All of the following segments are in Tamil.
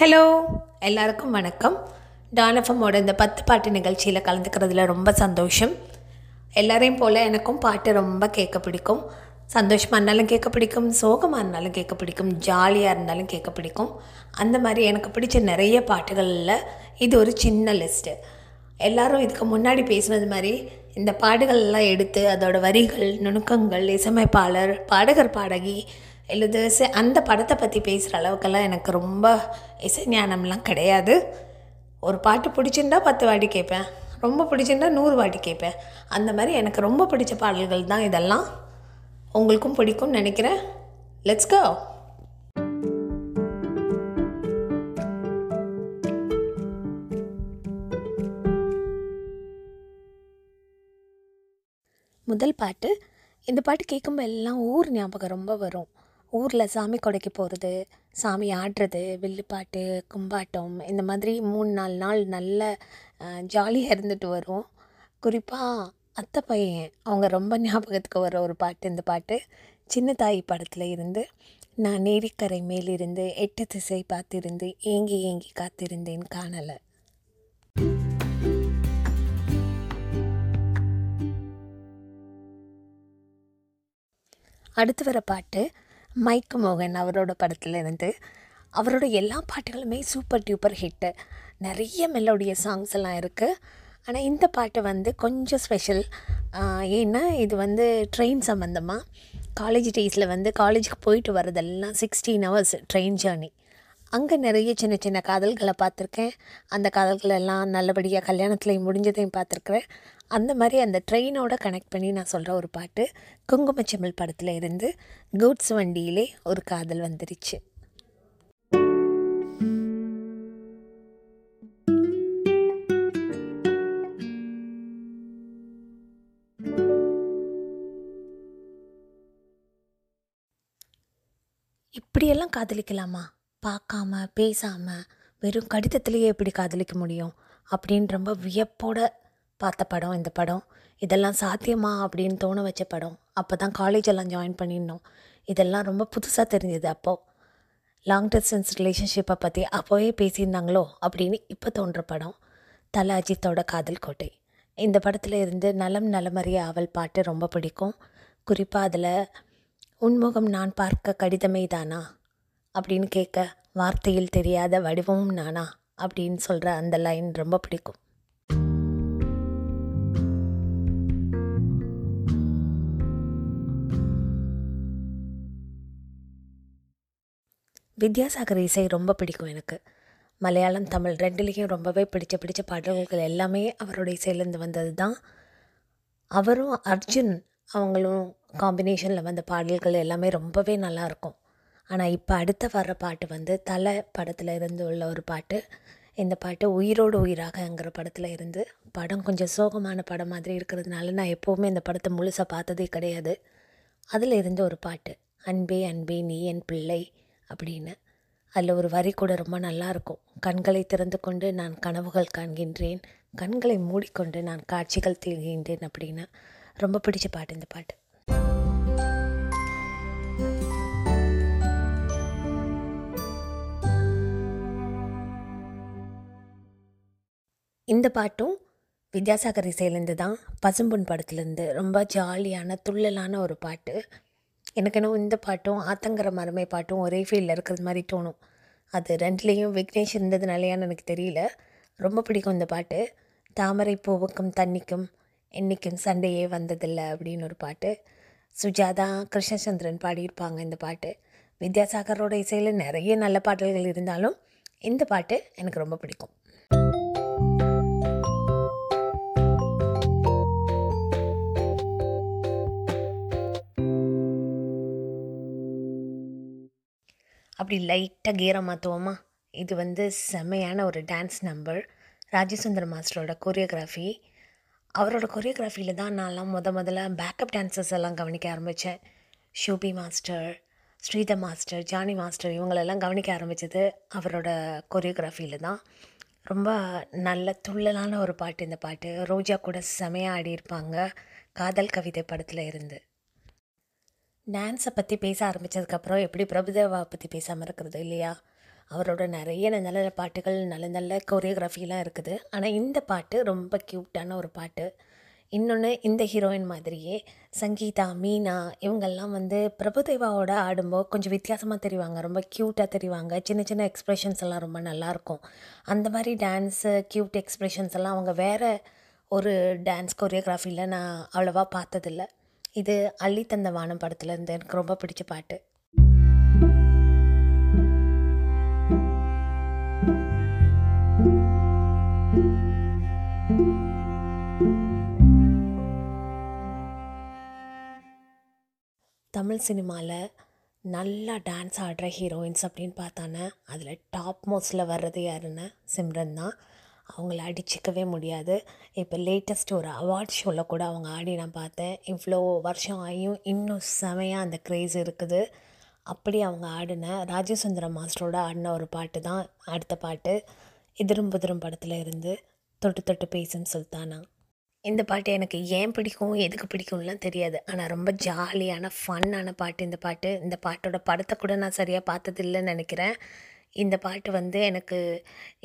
ஹலோ எல்லாருக்கும் வணக்கம். டானஃபமோட இந்த பத்து பாட்டு நிகழ்ச்சியில் கலந்துக்கிறதுல ரொம்ப சந்தோஷம். எல்லாரையும் போல் எனக்கும் பாட்டு ரொம்ப கேட்க பிடிக்கும். சந்தோஷமாக இருந்தாலும் கேட்க பிடிக்கும் சோகமாக இருந்தாலும் கேட்க பிடிக்கும் ஜாலியாக இருந்தாலும் கேட்க பிடிக்கும். அந்த மாதிரி எனக்கு பிடிச்ச நிறைய பாட்டுகளில் இது ஒரு சின்ன லிஸ்ட்டு எல்லாரும் இதுக்கு முன்னாடி பேசுனது மாதிரி இந்த பாடுகள்லாம் எடுத்து அதோட வரிகள் நுணுக்கங்கள் இசையமைப்பாளர் பாடகர் பாடகி எழுது அந்த படத்தை பற்றி பேசுகிற அளவுக்கெல்லாம் எனக்கு ரொம்ப இசை ஞானம்லாம் கிடையாது. ஒரு பாட்டு பிடிச்சிருந்தா பத்து வாட்டி கேட்பேன். ரொம்ப பிடிச்சிருந்தா நூறு வாட்டி கேட்பேன். அந்த மாதிரி எனக்கு ரொம்ப பிடிச்ச பாடல்கள் தான் இதெல்லாம். உங்களுக்கும் பிடிக்கும்னு நினைக்கிறேன். லெட்ஸ் கோ முதல் பாட்டு. இந்த பாட்டு கேட்கும்போது எல்லாம் ஊர் ஞாபகம் ரொம்ப வரும். ஊரில் சாமி கொடைக்கு போகிறது சாமி ஆடுறது வில்லுப்பாட்டு கும்பாட்டம் இந்த மாதிரி மூணு நாலு நாள் நல்ல ஜாலியாக இருந்துட்டு வரும். குறிப்பாக அத்தை பையன் அவங்க ரொம்ப ஞாபகத்துக்கு வர ஒரு பாட்டு இந்த பாட்டு சின்ன தாய் படத்தில் இருந்து நான் நேரிக்கரை மேலிருந்து எட்டு திசை பார்த்திருந்து ஏங்கி ஏங்கி காத்திருந்தேன் காணலை. அடுத்து வர பாட்டு மைக்கு மோகன் அவரோட படத்தில் இருந்து அவரோட எல்லா பாட்டுகளுமே சூப்பர் டியூப்பர் ஹிட்டு. நிறைய மெலோடிய சாங்ஸ் எல்லாம் இருக்குது ஆனால் இந்த பாட்டு வந்து கொஞ்சம் ஸ்பெஷல். ஏன்னா இது வந்து ட்ரெயின் சம்மந்தமாக காலேஜ் டேஸில் வந்து காலேஜுக்கு போயிட்டு வரதெல்லாம் சிக்ஸ்டீன் ஹவர்ஸ் ட்ரெயின் ஜேர்னி அங்கே நிறைய சின்ன சின்ன காதல்களை பார்த்துருக்கேன். அந்த காதல்கள் எல்லாம் நல்லபடியாக கல்யாணத்துலேயும் முடிஞ்சதையும் பார்த்துருக்குறேன். அந்த மாதிரி அந்த ட்ரெயினோட கனெக்ட் பண்ணி நான் சொல்கிற ஒரு பாட்டு குங்குமச்சிமிழ் படத்தில் இருந்து கூட்ஸ் வண்டியிலே ஒரு காதல் வந்துருச்சு. இப்படியெல்லாம் காதலிக்கலாமா? பார்க்காம பேசாமல் வெறும் கடிதத்திலேயே எப்படி காதலிக்க முடியும்? அப்படின்னு ரொம்ப வியப்போட பார்த்த படம் இந்த படம். இதெல்லாம் சாத்தியமா அப்படின்னு தோண வச்ச படம். அப்போ தான் காலேஜ் எல்லாம் ஜாயின் பண்ணியிருந்தோம். இதெல்லாம் ரொம்ப புதுசாக தெரிஞ்சது அப்போது லாங் டிஸ்டன்ஸ் ரிலேஷன்ஷிப்பை பற்றி அப்போவே பேசியிருந்தாங்களோ அப்படின்னு இப்போ தோன்ற படம். தல அஜித்தோட காதல் கோட்டை. இந்த படத்தில் இருந்து நலம் நலமறிய அவள் பாட்டு ரொம்ப பிடிக்கும். குறிப்பாக அதில் உன்முகம் நான் பார்க்க கடிதமே தானா அப்படின்னு கேட்க வார்த்தையில் தெரியாத வடிவமும் நானா? அப்படின்னு சொல்கிற அந்த லைன் ரொம்ப பிடிக்கும். வித்யாசாகர் இசை ரொம்ப பிடிக்கும் எனக்கு. மலையாளம் தமிழ் ரெண்டுலேயும் ரொம்பவே பிடிச்ச பிடிச்ச பாடல்கள் எல்லாமே அவரோட இசையிலேருந்து வந்தது தான். அவரும் அர்ஜுன் அவங்களும் காம்பினேஷனில் வந்த பாடல்கள் எல்லாமே ரொம்பவே நல்லாயிருக்கும் ஆனால் இப்போ அடுத்த வர்ற பாட்டு வந்து தலை படத்தில் இருந்து உள்ள ஒரு பாட்டு. இந்த பாட்டு உயிரோடு உயிராகங்கிற படத்தில் இருந்து படம் கொஞ்சம் சோகமான படம் மாதிரி இருக்கிறதுனால நான் எப்போவுமே இந்த படத்தை முழுசாக பார்த்ததே கிடையாது. அதில் இருந்து ஒரு பாட்டு அன்பே அன்பே நீ என் பிள்ளை அப்படின்னு. அதில் ஒரு வரி கூட ரொம்ப நல்லா இருக்கும். கண்களை திறந்து கொண்டு நான் கனவுகள் காண்கின்றேன். கண்களை மூடிக்கொண்டு நான் காட்சிகள் தீர்கின்றேன் அப்படின்னு. ரொம்ப பிடிச்ச பாட்டு இந்த பாட்டு. இந்த பாட்டும் வித்யாசாகர் இசையிலேருந்து தான் பசும்பொன் படத்துலேருந்து ரொம்ப ஜாலியான துள்ளலான ஒரு பாட்டு. எனக்கு என்ன இந்த பாட்டும் ஆத்தங்கர மருமை பாட்டும் ஒரே ஃபீல்டில் இருக்கிறது மாதிரி தோணும். அது ரெண்டுலேயும் விக்னேஷ் இருந்ததுனாலையான்னு எனக்கு தெரியல. ரொம்ப பிடிக்கும் இந்த பாட்டு. தாமரை பூவுக்கும் தண்ணிக்கும் என்றைக்கும் சண்டையே வந்ததில்லை அப்படின்னு ஒரு பாட்டு. சுஜாதா கிருஷ்ணச்சந்திரன் பாடியிருப்பாங்க இந்த பாட்டு. வித்யாசாகரோட இசையில் நிறைய நல்ல பாடல்கள் இருந்தாலும் இந்த பாட்டு எனக்கு ரொம்ப பிடிக்கும். அப்படி லைட்டாக கீரை மாற்றுவோமா இது வந்து செம்மையான ஒரு டான்ஸ் நம்பர் ராஜசுந்தர் மாஸ்டரோட கொரியோகிராஃபி அவரோட கொரியோகிராஃபியில் தான் நான்லாம் முத முதல்ல பேக்கப் டான்சர்ஸ் எல்லாம் கவனிக்க ஆரம்பித்தேன் Shobi master Sridhar master Jani master இவங்களெல்லாம் கவனிக்க ஆரம்பித்தது அவரோட கொரியோகிராஃபியில் தான். ரொம்ப நல்ல துள்ளலான ஒரு பாட்டு இந்த பாட்டு. ரோஜா கூட செமையாக ஆடியிருப்பாங்க. காதல் கவிதை படத்தில் இருந்து. டான்ஸை பற்றி பேச ஆரம்பித்ததுக்கப்புறம் எப்படி பிரபுதேவா பற்றி பேசாமல் இருக்கிறது இல்லையா? அவரோட நிறைய நல்ல நல்ல பாட்டுகள் நல்ல நல்ல கொரியோகிராஃபிலாம் இருக்குது. ஆனால் இந்த பாட்டு ரொம்ப க்யூட்டான ஒரு பாட்டு. இன்னொன்று இந்த ஹீரோயின் மாதிரியே சங்கீதா மீனா இவங்கெல்லாம் வந்து பிரபுதேவாவோட ஆடும்போது கொஞ்சம் வித்தியாசமாக தெரிவாங்க. ரொம்ப க்யூட்டாக தெரிவாங்க. சின்ன சின்ன எக்ஸ்ப்ரெஷன்ஸ் எல்லாம் ரொம்ப நல்லாயிருக்கும். அந்த மாதிரி டான்ஸு க்யூட் எக்ஸ்ப்ரெஷன்ஸ் எல்லாம் அவங்க வேறு ஒரு டான்ஸ் கொரியோகிராஃபியில் நான் அவ்வளோவா பார்த்ததில்ல. இது அள்ளி தந்த வானம் படத்தில் இருந்து எனக்கு ரொம்ப பிடிச்ச பாட்டு. தமிழ் சினிமாவில் நல்லா டான்ஸ் ஆடுற ஹீரோயின்ஸ் அப்படின்னு பார்த்தானே அதில் டாப் மோஸ்ட்டில் வர்றது யாருன்னா சிம்ரன் தான். அவங்கள அடிச்சிக்கவே முடியாது. இப்போ லேட்டஸ்ட் ஒரு அவார்ட் ஷோவில் கூட அவங்க ஆடி நான் பார்த்தேன். இவ்வளோ வருஷம் ஆகியும் இன்னும் செமையாக அந்த க்ரேஸ் இருக்குது. அப்படி அவங்க ஆடின ராஜசுந்தரம் மாஸ்டரோட ஆடின ஒரு பாட்டு தான் அடுத்த பாட்டு. எதிரும் புதிரும் படத்தில் இருந்து தொட்டு தொட்டு பேசும் சுல்தானா. இந்த பாட்டு எனக்கு ஏன் பிடிக்கும் எதுக்கு பிடிக்கும்லாம் தெரியாது. ஆனால் ரொம்ப ஜாலியான ஃபன்னான பாட்டு இந்த பாட்டு. இந்த பாட்டோட படத்தை கூட நான் சரியாக பார்த்ததில்லைன்னு நினைக்கிறேன். இந்த பாட்டு வந்து எனக்கு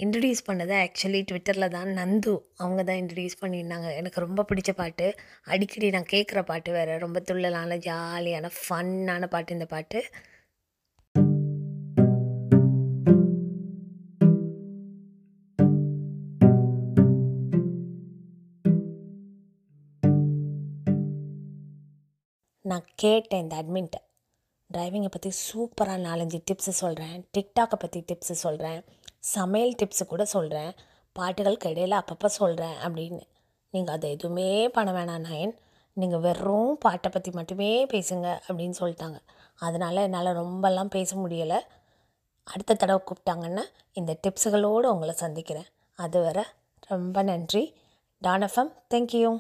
இன்ட்ரடியூஸ் பண்ணது ஆக்சுவலி ட்விட்டரில் தான் நந்து அவங்க தான் இன்ட்ரடியூஸ் பண்ணியிருந்தாங்க. எனக்கு ரொம்ப பிடிச்ச பாட்டு. அடிக்கடி நான் கேட்குற பாட்டு வேறு. ரொம்ப துள்ளலான ஜாலியான ஃபன்னான பாட்டு இந்த பாட்டு. நான் கேட்டேன் இந்த அட்மின்ட்ட டிரைவிங்கை பற்றி சூப்பராக நாலஞ்சு டிப்ஸு சொல்கிறேன் டிக்டாக்கை பற்றி டிப்ஸு சொல்கிறேன் சமையல் டிப்ஸு கூட சொல்கிறேன் பாட்டுகளுக்கு இடையில் அப்பப்போ சொல்கிறேன் அப்படின்னு. நீங்கள் அதை எதுவுமே பண்ண வேணாம் நயன். நீங்கள் வெறும் பாட்டை பற்றி மட்டுமே பேசுங்க அப்படின்னு சொல்லிட்டாங்க. அதனால் என்னால் ரொம்பலாம் பேச முடியலை. அடுத்த தடவை கூப்பிட்டாங்கன்னா இந்த டிப்ஸுகளோடு உங்களை சந்திக்கிறேன். அதுவரை ரொம்ப நன்றி. டானஃபம் தேங்க்யூ